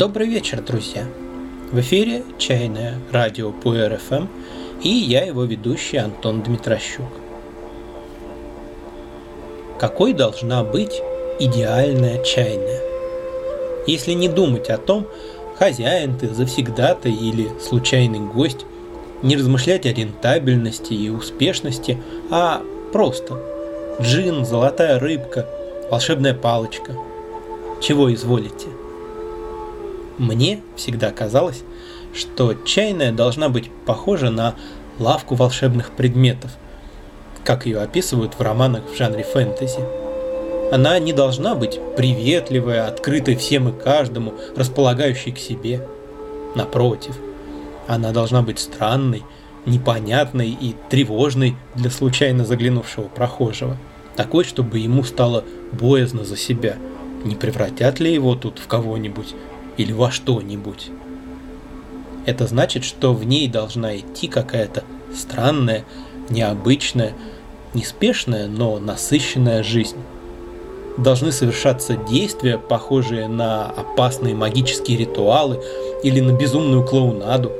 Добрый вечер, друзья! В эфире «Чайное радио Пуэр ФМ» и я его ведущий Антон Дмитрощук. Какой должна быть идеальная чайная? Если не думать о том, хозяин ты, завсегдатый или случайный гость, не размышлять о рентабельности и успешности, а просто джин, золотая рыбка, волшебная палочка. Чего изволите? Мне всегда казалось, что чайная должна быть похожа на лавку волшебных предметов, как ее описывают в романах в жанре фэнтези. Она не должна быть приветливая, открытой всем и каждому, располагающей к себе. Напротив, она должна быть странной, непонятной и тревожной для случайно заглянувшего прохожего. Такой, чтобы ему стало боязно за себя. Не превратят ли его тут в кого-нибудь или во что-нибудь? Это значит, что в ней должна идти какая-то странная, необычная, неспешная, но насыщенная жизнь. Должны совершаться действия, похожие на опасные магические ритуалы или на безумную клоунаду.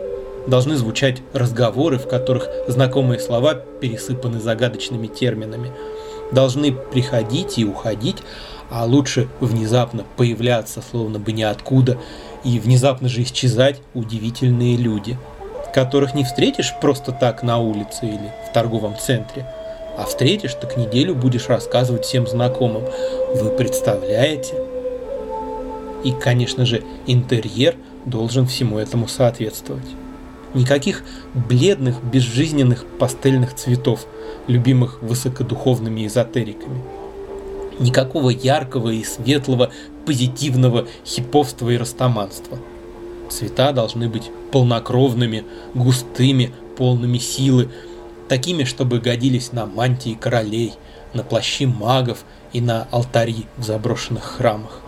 Должны звучать разговоры, в которых знакомые слова пересыпаны загадочными терминами. Должны приходить и уходить, а лучше внезапно появляться, словно бы ниоткуда, и внезапно же исчезать удивительные люди, которых не встретишь просто так на улице или в торговом центре, а встретишь, так неделю будешь рассказывать всем знакомым. Вы представляете? И, конечно же, интерьер должен всему этому соответствовать. Никаких бледных, безжизненных пастельных цветов, любимых высокодуховными эзотериками – никакого яркого и светлого, позитивного хиповства и растаманства. Цвета должны быть полнокровными, густыми, полными силы, такими, чтобы годились на мантии королей, на плащи магов и на алтари в заброшенных храмах.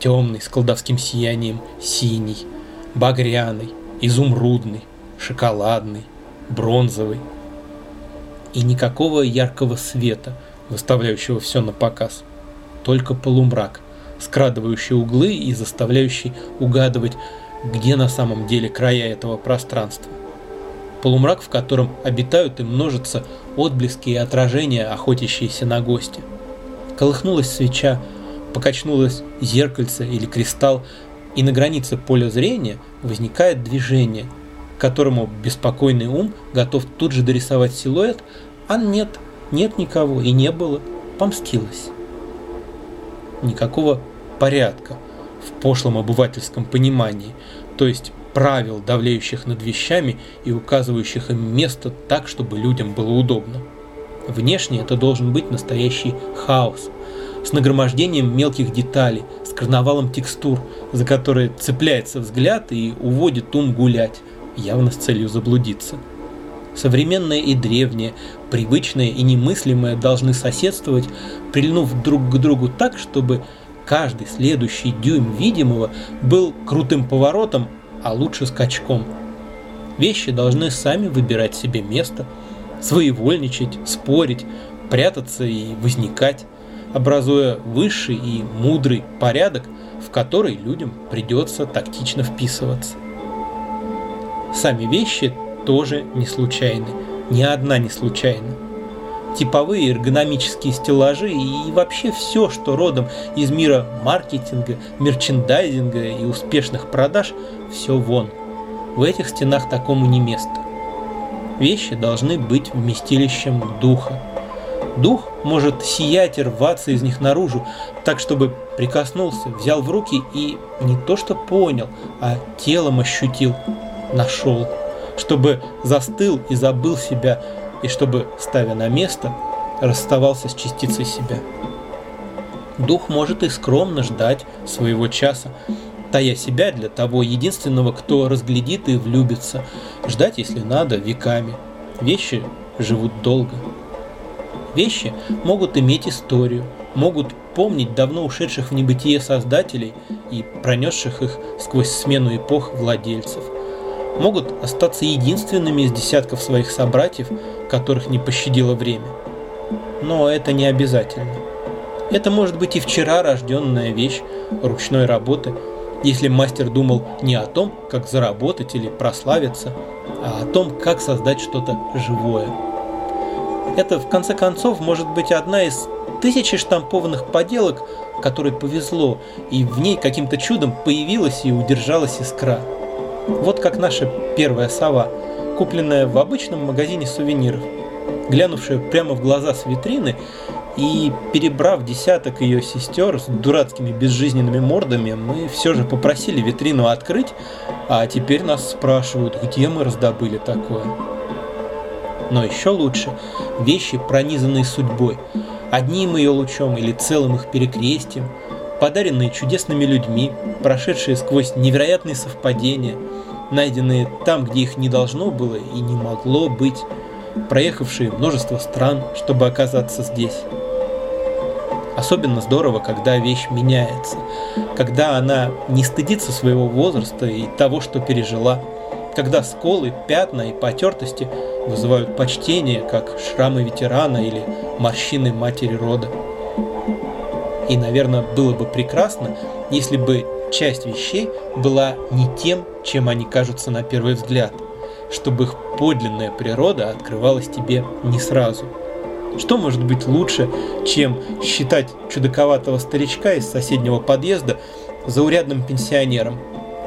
Темный, с колдовским сиянием, синий, багряный, изумрудный, шоколадный, бронзовый. И никакого яркого света – выставляющего все на показ. Только полумрак, скрадывающий углы и заставляющий угадывать, где на самом деле края этого пространства. Полумрак, в котором обитают и множатся отблески и отражения, охотящиеся на гости. Колыхнулась свеча, покачнулось зеркальце или кристалл, и на границе поля зрения возникает движение, которому беспокойный ум готов тут же дорисовать силуэт, а нет – нет никого и не было, помстилась. Никакого порядка в пошлом обывательском понимании, то есть правил, давляющих над вещами и указывающих им место так, чтобы людям было удобно. Внешне это должен быть настоящий хаос, с нагромождением мелких деталей, карнавалом текстур, за которые цепляется взгляд и уводит ум гулять, явно с целью заблудиться. Современное и древнее, привычное и немыслимое должны соседствовать, прильнув друг к другу так, чтобы каждый следующий дюйм видимого был крутым поворотом, а лучше скачком. Вещи должны сами выбирать себе место, своевольничать, спорить, прятаться и возникать, образуя высший и мудрый порядок, в который людям придется тактично вписываться. Сами вещи тоже не случайны. Ни одна не случайна. Типовые эргономические стеллажи и вообще все, что родом из мира маркетинга, мерчендайзинга и успешных продаж, все вон. В этих стенах такому не место. Вещи должны быть вместилищем духа. Дух может сиять и рваться из них наружу, так чтобы прикоснулся, взял в руки и не то что понял, а телом ощутил, нашел чтобы застыл и забыл себя, и чтобы, ставя на место, расставался с частицей себя. Дух может и скромно ждать своего часа, тая себя для того единственного, кто разглядит и влюбится, ждать, если надо, веками. Вещи живут долго. Вещи могут иметь историю, могут помнить давно ушедших в небытие создателей и пронесших их сквозь смену эпох владельцев – могут остаться единственными из десятков своих собратьев, которых не пощадило время. Но это не обязательно. Это может быть и вчера рожденная вещь ручной работы, если мастер думал не о том, как заработать или прославиться, а о том, как создать что-то живое. Это, в конце концов, может быть одна из тысячи штампованных поделок, которой повезло, и в ней каким-то чудом появилась и удержалась искра. Вот как наша первая сова, купленная в обычном магазине сувениров, глянувшая прямо в глаза с витрины и перебрав десяток ее сестер с дурацкими безжизненными мордами, мы все же попросили витрину открыть, а теперь нас спрашивают, где мы раздобыли такое. Но еще лучше вещи, пронизанные судьбой, одним ее лучом или целым их перекрестием, подаренные чудесными людьми, прошедшие сквозь невероятные совпадения, найденные там, где их не должно было и не могло быть, проехавшие множество стран, чтобы оказаться здесь. Особенно здорово, когда вещь меняется, когда она не стыдится своего возраста и того, что пережила, когда сколы, пятна и потертости вызывают почтение, как шрамы ветерана или морщины матери рода. И, наверное, было бы прекрасно, если бы часть вещей была не тем, чем они кажутся на первый взгляд, чтобы их подлинная природа открывалась тебе не сразу – что может быть лучше, чем считать чудаковатого старичка из соседнего подъезда заурядным пенсионером,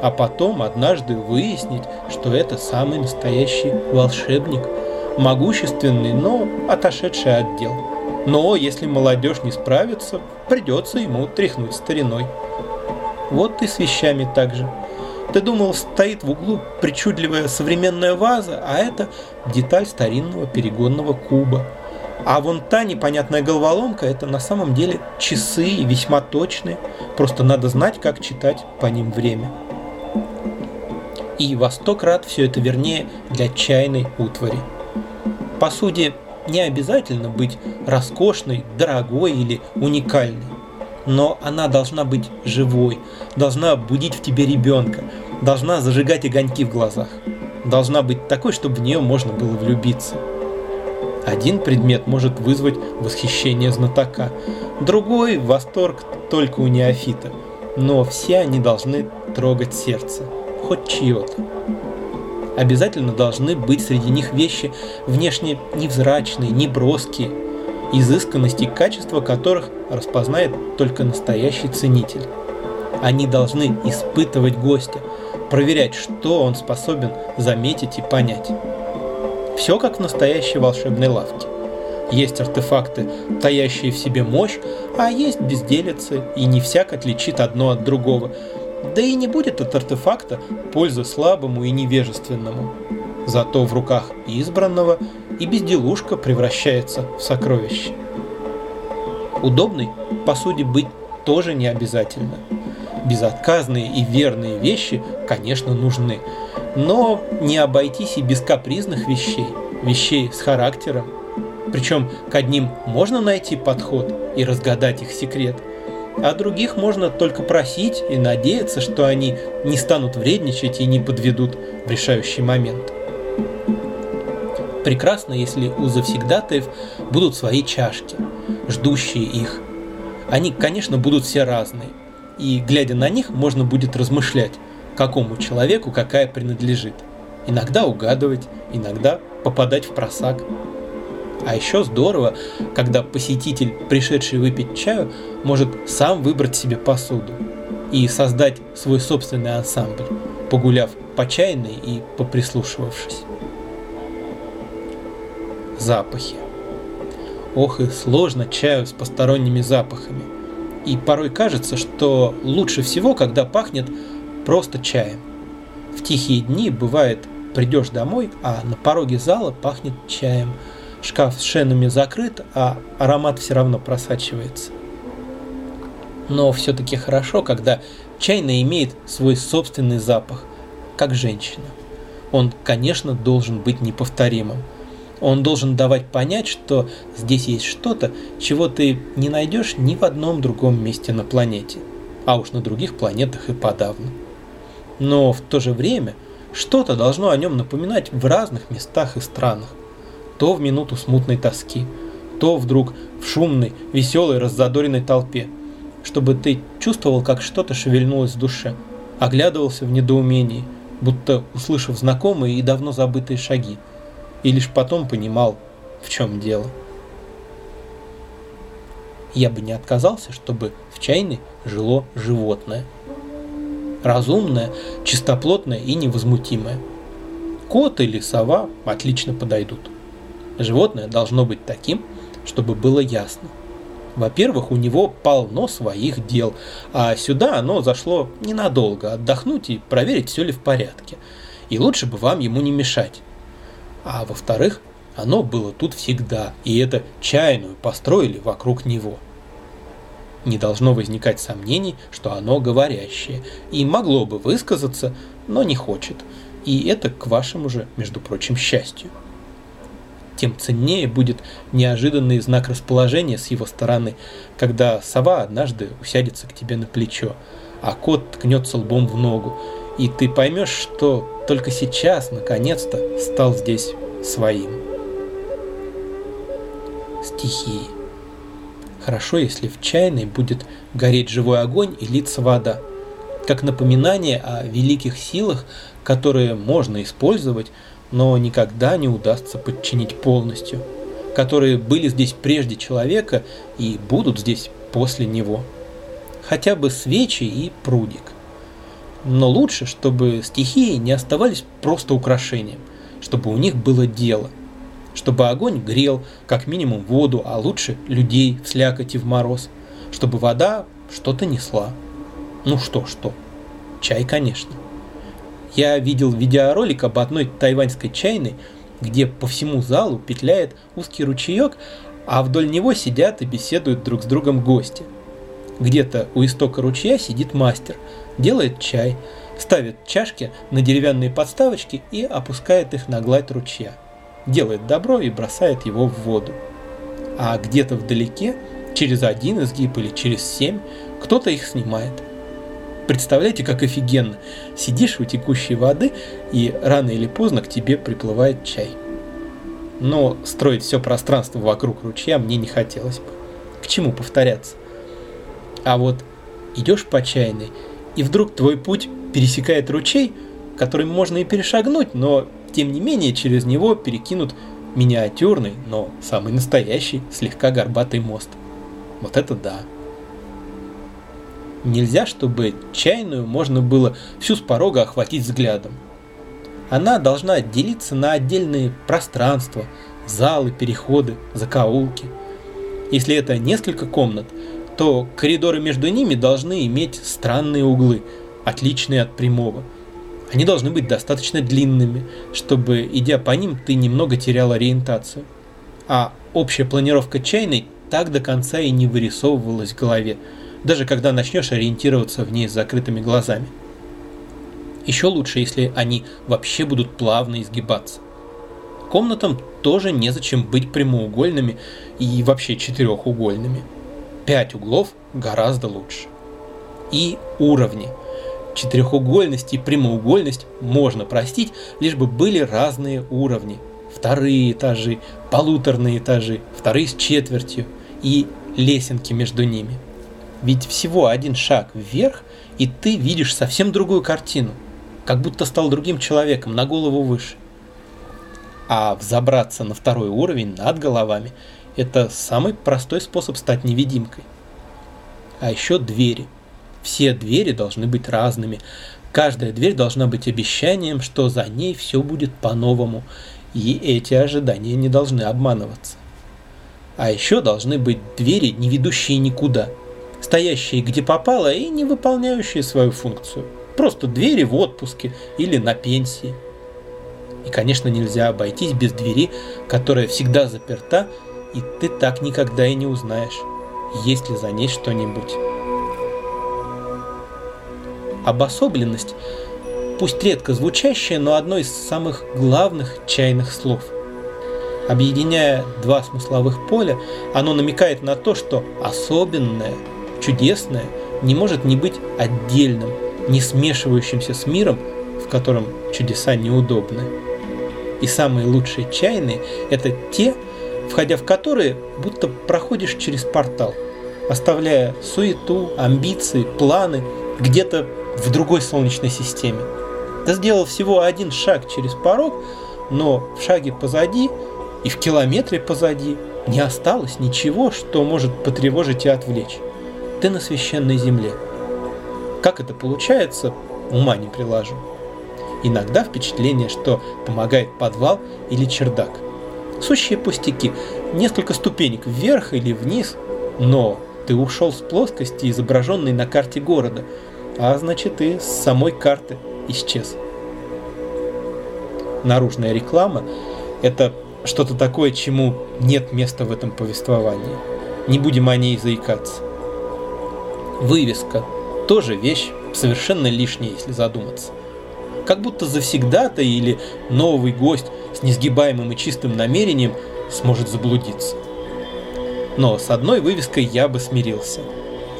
а потом однажды выяснить, что это самый настоящий волшебник, могущественный, но отошедший от дел. Но если молодежь не справится, придется ему тряхнуть стариной. Вот и с вещами так же. Ты думал, стоит в углу причудливая современная ваза, а это деталь старинного перегонного куба – а вон та непонятная головоломка – это на самом деле часы весьма точные. Просто надо знать, как читать по ним время. И во сто крат все это вернее для чайной утвари. Посуде не обязательно быть роскошной, дорогой или уникальной. Но она должна быть живой, должна будить в тебе ребенка, должна зажигать огоньки в глазах. Должна быть такой, чтобы в нее можно было влюбиться – один предмет может вызвать восхищение знатока, другой – восторг только у неофита, но все они должны трогать сердце, хоть чье-то. Обязательно должны быть среди них вещи внешне невзрачные, неброские, изысканность и качество которых распознает только настоящий ценитель. Они должны испытывать гостя, проверять, что он способен заметить и понять. Все как в настоящей волшебной лавке. Есть артефакты, таящие в себе мощь, а есть безделицы, и не всяк отличит одно от другого. Да и не будет от артефакта пользы слабому и невежественному. Зато в руках избранного и безделушка превращается в сокровище. Удобной посуде быть тоже не обязательно. Безотказные и верные вещи, конечно, нужны, но не обойтись и без капризных вещей, вещей с характером. Причем к одним можно найти подход и разгадать их секрет, а других можно только просить и надеяться, что они не станут вредничать и не подведут в решающий момент. Прекрасно, если у завсегдатаев будут свои чашки, ждущие их. Они, конечно, будут все разные, и, глядя на них, можно будет размышлять, какому человеку какая принадлежит. Иногда угадывать, иногда попадать в просак. А еще здорово, когда посетитель, пришедший выпить чаю, может сам выбрать себе посуду и создать свой собственный ансамбль, погуляв по чайной и поприслушивавшись. Запахи. Ох и сложно чаю с посторонними запахами. И порой кажется, что лучше всего, когда пахнет просто чаем. В тихие дни бывает, придешь домой, а на пороге зала пахнет чаем. Шкаф с шенами закрыт, а аромат все равно просачивается. Но все-таки хорошо, когда чайная имеет свой собственный запах, как женщина. Он, конечно, должен быть неповторимым. Он должен давать понять, что здесь есть что-то, чего ты не найдешь ни в одном другом месте на планете, а уж на других планетах и подавно но в то же время что-то должно о нем напоминать в разных местах и странах. То в минуту смутной тоски, то вдруг в шумной, веселой, раззадоренной толпе, чтобы ты чувствовал, как что-то шевельнулось в душе, оглядывался в недоумении, будто услышав знакомые и давно забытые шаги, и лишь потом понимал, в чем дело. Я бы не отказался, чтобы в чайной жило животное. Разумное, чистоплотное и невозмутимое. Кот или сова отлично подойдут. Животное должно быть таким, чтобы было ясно. Во-первых, у него полно своих дел, а сюда оно зашло ненадолго, отдохнуть и проверить, все ли в порядке. И лучше бы вам ему не мешать. А во-вторых, оно было тут всегда, и это чайную построили вокруг него. Не должно возникать сомнений, что оно говорящее, и могло бы высказаться, но не хочет. И это к вашему же, между прочим, счастью тем ценнее будет неожиданный знак расположения с его стороны, когда сова однажды усядется к тебе на плечо, а кот ткнется лбом в ногу, и ты поймешь, что только сейчас, наконец-то, стал здесь своим. Стихии. Хорошо, если в чайной будет гореть живой огонь и литься вода, как напоминание о великих силах, которые можно использовать но никогда не удастся подчинить полностью, которые были здесь прежде человека и будут здесь после него. Хотя бы свечи и прудик. Но лучше, чтобы стихии не оставались просто украшением, чтобы у них было дело, чтобы огонь грел как минимум воду, а лучше людей в слякоти в мороз, чтобы вода что-то несла. Ну что, что? Чай, конечно. Я видел видеоролик об одной тайваньской чайной, где по всему залу петляет узкий ручеек, а вдоль него сидят и беседуют друг с другом гости. Где-то у истока ручья сидит мастер, делает чай, ставит чашки на деревянные подставочки и опускает их на гладь ручья. Делает добро и бросает его в воду. А где-то вдалеке, через один изгиб или через семь, кто-то их снимает – Представляете, как офигенно. Сидишь у текущей воды, и рано или поздно к тебе приплывает чай. Но строить все пространство вокруг ручья мне не хотелось бы. К чему повторяться? А вот идешь по чайной, и вдруг твой путь пересекает ручей, который можно и перешагнуть, но тем не менее через него перекинут миниатюрный, но самый настоящий, слегка горбатый мост. Вот это да. Нельзя, чтобы чайную можно было всю с порога охватить взглядом. Она должна отделиться на отдельные пространства, залы, переходы, закоулки. Если это несколько комнат, то коридоры между ними должны иметь странные углы, отличные от прямого. Они должны быть достаточно длинными, чтобы, идя по ним, ты немного терял ориентацию. А общая планировка чайной так до конца и не вырисовывалась в голове – даже когда начнешь ориентироваться в ней с закрытыми глазами. Еще лучше, если они вообще будут плавно изгибаться. Комнатам тоже незачем быть прямоугольными и вообще четырехугольными. Пять углов гораздо лучше. И уровни. Четырехугольность и прямоугольность можно простить, лишь бы были разные уровни. Вторые этажи, полуторные этажи, вторые с четвертью и лесенки между ними – ведь всего один шаг вверх, и ты видишь совсем другую картину, как будто стал другим человеком, на голову выше. А взобраться на второй уровень над головами – это самый простой способ стать невидимкой. А еще двери. Все двери должны быть разными. Каждая дверь должна быть обещанием, что за ней все будет по-новому, и эти ожидания не должны обманываться. А еще должны быть двери, не ведущие никуда – стоящие где попало и не выполняющие свою функцию. Просто двери в отпуске или на пенсии. И, конечно, нельзя обойтись без двери, которая всегда заперта, и ты так никогда и не узнаешь, есть ли за ней что-нибудь. Обособленность, пусть редко звучащая, но одно из самых главных чайных слов. Объединяя два смысловых поля, оно намекает на то, что особенное – чудесное не может не быть отдельным, не смешивающимся с миром, в котором чудеса неудобны. И самые лучшие чайные – это те, входя в которые будто проходишь через портал, оставляя суету, амбиции, планы где-то в другой солнечной системе. Ты сделал всего один шаг через порог, но в шаге позади и в километре позади не осталось ничего, что может потревожить и отвлечь. Ты на священной земле. Как это получается, ума не приложу. Иногда впечатление, что помогает подвал или чердак. Сущие пустяки, несколько ступенек вверх или вниз, но ты ушел с плоскости, изображенной на карте города, а значит и с самой карты исчез. Наружная реклама – это что-то такое, чему нет места в этом повествовании. Не будем о ней заикаться. Вывеска – тоже вещь совершенно лишняя, если задуматься. Как будто завсегдата или новый гость с несгибаемым и чистым намерением сможет заблудиться. Но с одной вывеской я бы смирился.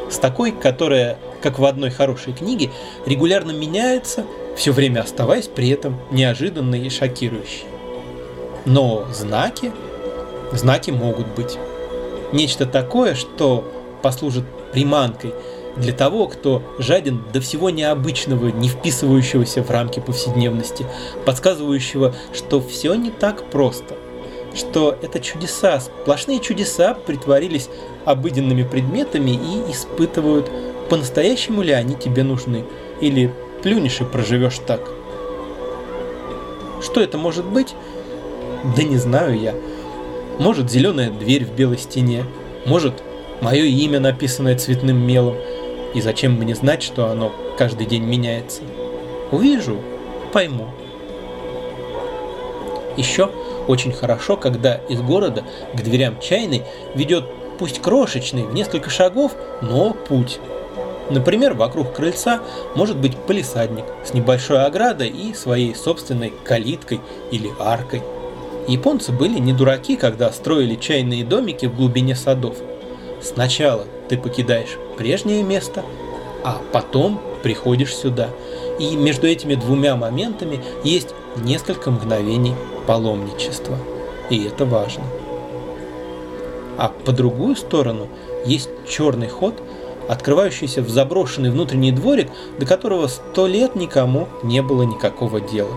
С такой, которая, как в одной хорошей книге, регулярно меняется, все время оставаясь при этом неожиданной и шокирующей. Но знаки, знаки могут быть. Нечто такое, что послужит приманкой для того, кто жаден до всего необычного, не вписывающегося в рамки повседневности, подсказывающего, что все не так просто, что это чудеса, сплошные чудеса притворились обыденными предметами и испытывают, по-настоящему ли они тебе нужны, или плюнешь и проживешь так. Что это может быть? Да не знаю я. Может, зеленая дверь в белой стене. Может, мое имя, написанное цветным мелом. И зачем мне знать, что оно каждый день меняется? Увижу, пойму. Еще очень хорошо, когда из города к дверям чайной ведет пусть крошечный, в несколько шагов, но путь. Например, вокруг крыльца может быть полисадник с небольшой оградой и своей собственной калиткой или аркой. Японцы были не дураки, когда строили чайные домики в глубине садов. Сначала ты покидаешь прежнее место, а потом приходишь сюда. И между этими двумя моментами есть несколько мгновений паломничества. И это важно. А по другую сторону есть черный ход, открывающийся в заброшенный внутренний дворик, до которого сто лет никому не было никакого дела.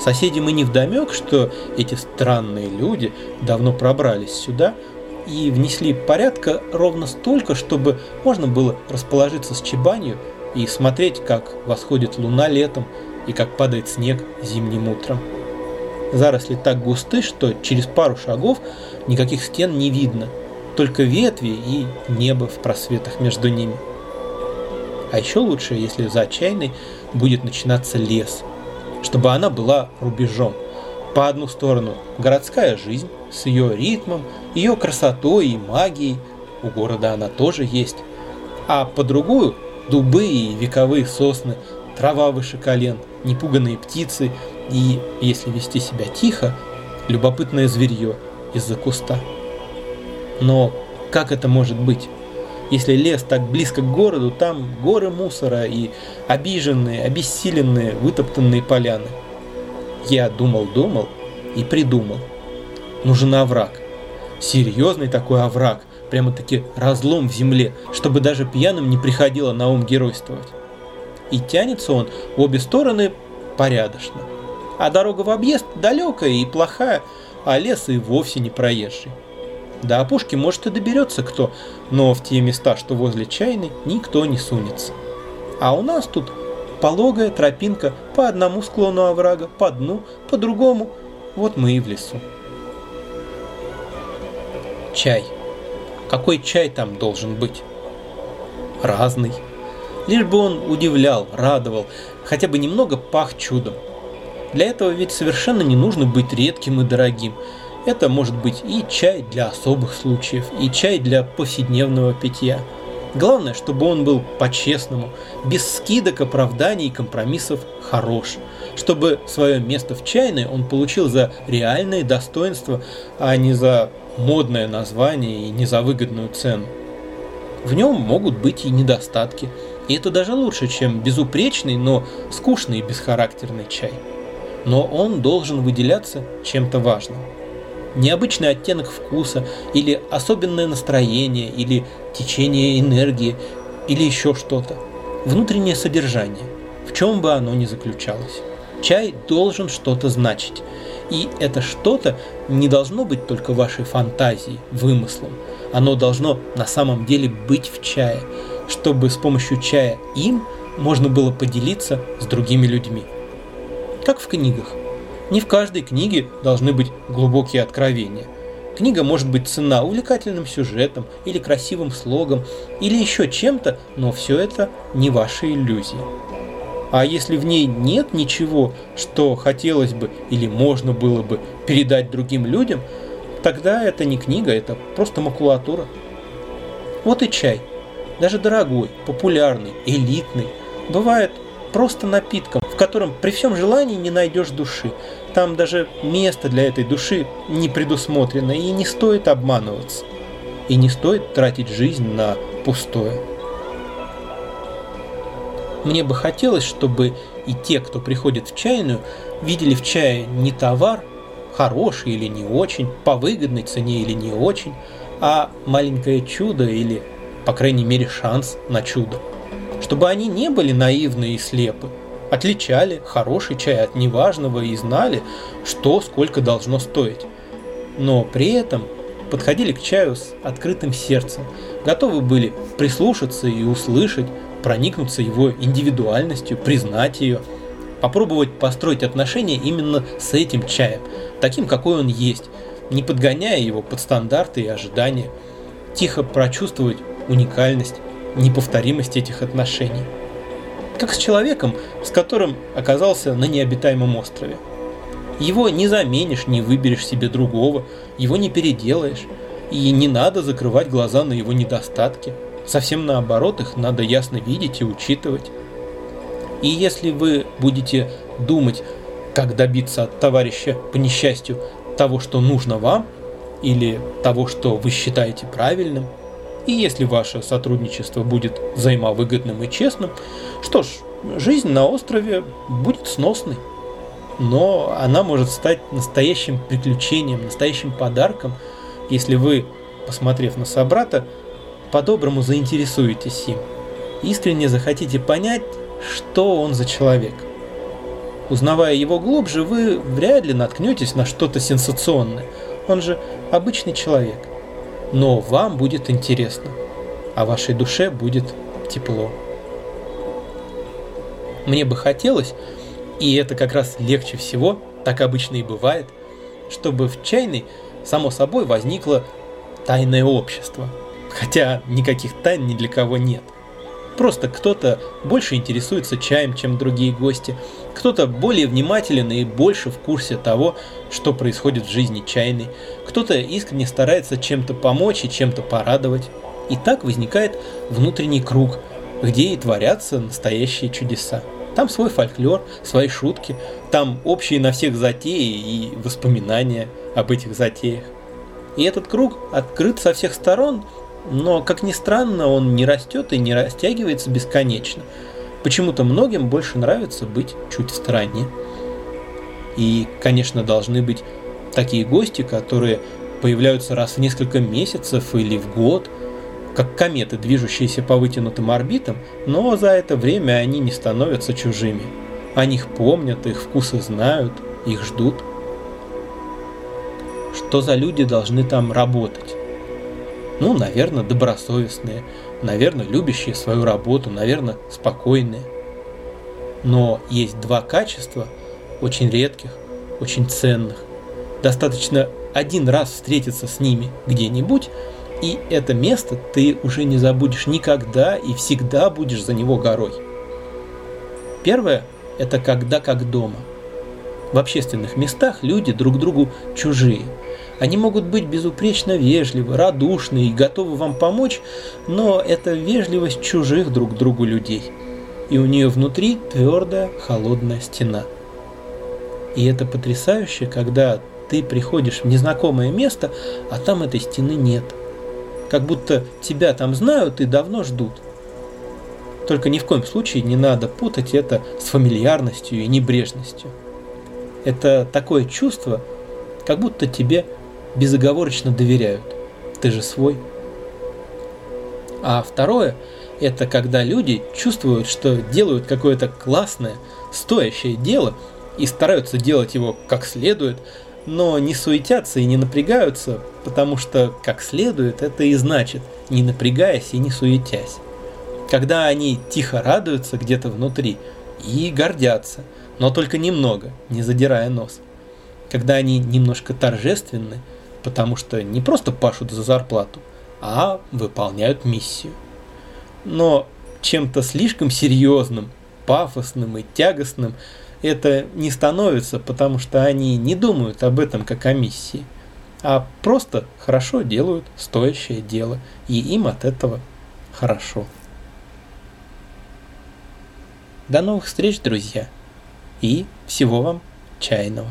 Соседям и не вдомек, что эти странные люди давно пробрались сюда и внесли порядка ровно столько, чтобы можно было расположиться с чебанью и смотреть, как восходит луна летом и как падает снег зимним утром. Заросли так густы, что через пару шагов никаких стен не видно, только ветви и небо в просветах между ними. А еще лучше, если за чайной будет начинаться лес – чтобы она была рубежом. По одну сторону городская жизнь с ее ритмом, ее красотой и магией, у города она тоже есть, а по другую дубы и вековые сосны, трава выше колен, непуганные птицы и, если вести себя тихо, любопытное зверье из-за куста. Но как это может быть? Если лес так близко к городу, там горы мусора и обиженные, обессиленные, вытоптанные поляны. Я думал-думал и придумал. Нужен овраг. Серьезный такой овраг, прямо-таки разлом в земле, чтобы даже пьяным не приходило на ум геройствовать. И тянется он в обе стороны порядочно. А дорога в объезд далекая и плохая, а лес и вовсе не проезжий. До опушки, может, и доберется кто, но в те места, что возле чайной, никто не сунется. А у нас тут пологая тропинка по одному склону оврага, по дну, по другому. Вот мы и в лесу. Чай. Какой чай там должен быть? Разный. Лишь бы он удивлял, радовал, хотя бы немного пах чудом. Для этого ведь совершенно не нужно быть редким и дорогим – это может быть и чай для особых случаев, и чай для повседневного питья. Главное, чтобы он был по-честному, без скидок, оправданий и компромиссов хорош. Чтобы свое место в чайной он получил за реальные достоинства, а не за модное название и не за выгодную цену. В нем могут быть и недостатки, и это даже лучше, чем безупречный, но скучный и бесхарактерный чай. Но он должен выделяться чем-то важным необычный оттенок вкуса, или особенное настроение, или течение энергии, или еще что-то. Внутреннее содержание – в чем бы оно ни заключалось. Чай должен что-то значить. И это что-то не должно быть только вашей фантазией, вымыслом. Оно должно на самом деле быть в чае, чтобы с помощью чая им можно было поделиться с другими людьми. Как в книгах. Не в каждой книге должны быть глубокие откровения. Книга может быть цена увлекательным сюжетом или красивым слогом или еще чем-то, но все это не ваши иллюзии. А если в ней нет ничего, что хотелось бы или можно было бы передать другим людям, тогда это не книга, это просто макулатура. Вот и чай. Даже дорогой, популярный, элитный. Бывает просто напитком, в котором при всем желании не найдешь души. Там даже место для этой души не предусмотрено, и не стоит обманываться. И не стоит тратить жизнь на пустое. Мне бы хотелось, чтобы и те, кто приходит в чайную, видели в чае не товар, хороший или не очень, по выгодной цене или не очень, а маленькое чудо или, по крайней мере, шанс на чудо. Чтобы они не были наивны и слепы, отличали хороший чай от неважного и знали, что сколько должно стоить. Но при этом подходили к чаю с открытым сердцем, готовы были прислушаться и услышать, проникнуться его индивидуальностью, признать ее, попробовать построить отношения именно с этим чаем, таким, какой он есть, не подгоняя его под стандарты и ожидания, тихо прочувствовать уникальность, неповторимость этих отношений. Как с человеком, с которым оказался на необитаемом острове. Его не заменишь, не выберешь себе другого, его не переделаешь, и не надо закрывать глаза на его недостатки – Совсем наоборот, их надо ясно видеть и учитывать. И если вы будете думать, как добиться от товарища по несчастью того, что нужно вам, или того, что вы считаете правильным, и если ваше сотрудничество будет взаимовыгодным и честным, что ж, жизнь на острове будет сносной. Но она может стать настоящим приключением, настоящим подарком, если вы, посмотрев на собрата, по-доброму заинтересуетесь им, искренне захотите понять, что он за человек. Узнавая его глубже, вы вряд ли наткнетесь на что-то сенсационное. Он же обычный человек. Но вам будет интересно, а вашей душе будет тепло. Мне бы хотелось, и это как раз легче всего, так обычно и бывает, чтобы в чайной, само собой, возникло тайное общество – Хотя никаких тайн ни для кого нет. Просто кто-то больше интересуется чаем, чем другие гости, кто-то более внимателен и больше в курсе того, что происходит в жизни чайной, кто-то искренне старается чем-то помочь и чем-то порадовать. И так возникает внутренний круг, где и творятся настоящие чудеса. Там свой фольклор, свои шутки, там общие на всех затеи и воспоминания об этих затеях. И этот круг открыт со всех сторон но, как ни странно, он не растет и не растягивается бесконечно. Почему-то многим больше нравится быть чуть в стороне. И, конечно, должны быть такие гости, которые появляются раз в несколько месяцев или в год, как кометы, движущиеся по вытянутым орбитам, но за это время они не становятся чужими. О них помнят, их вкусы знают, их ждут. Что за люди должны там работать? Ну, наверное, добросовестные, наверное, любящие свою работу, наверное, спокойные. Но есть два качества, очень редких, очень ценных. Достаточно один раз встретиться с ними где-нибудь, и это место ты уже не забудешь никогда и всегда будешь за него горой. Первое – это когда как дома. В общественных местах люди друг другу чужие – они могут быть безупречно вежливы, радушны и готовы вам помочь, но это вежливость чужих друг другу людей. И у нее внутри твердая, холодная стена. И это потрясающе, когда ты приходишь в незнакомое место, а там этой стены нет. Как будто тебя там знают и давно ждут. Только ни в коем случае не надо путать это с фамильярностью и небрежностью. Это такое чувство, как будто тебе безоговорочно доверяют. Ты же свой. А второе – Это когда люди чувствуют, что делают какое-то классное, стоящее дело и стараются делать его как следует, но не суетятся и не напрягаются, потому что как следует это и значит, не напрягаясь и не суетясь. Когда они тихо радуются где-то внутри и гордятся, но только немного, не задирая нос. Когда они немножко торжественны, потому что не просто пашут за зарплату, а выполняют миссию. Но чем-то слишком серьезным, пафосным и тягостным это не становится, потому что они не думают об этом как о миссии, а просто хорошо делают стоящее дело, и им от этого хорошо. До новых встреч, друзья, и всего вам чайного.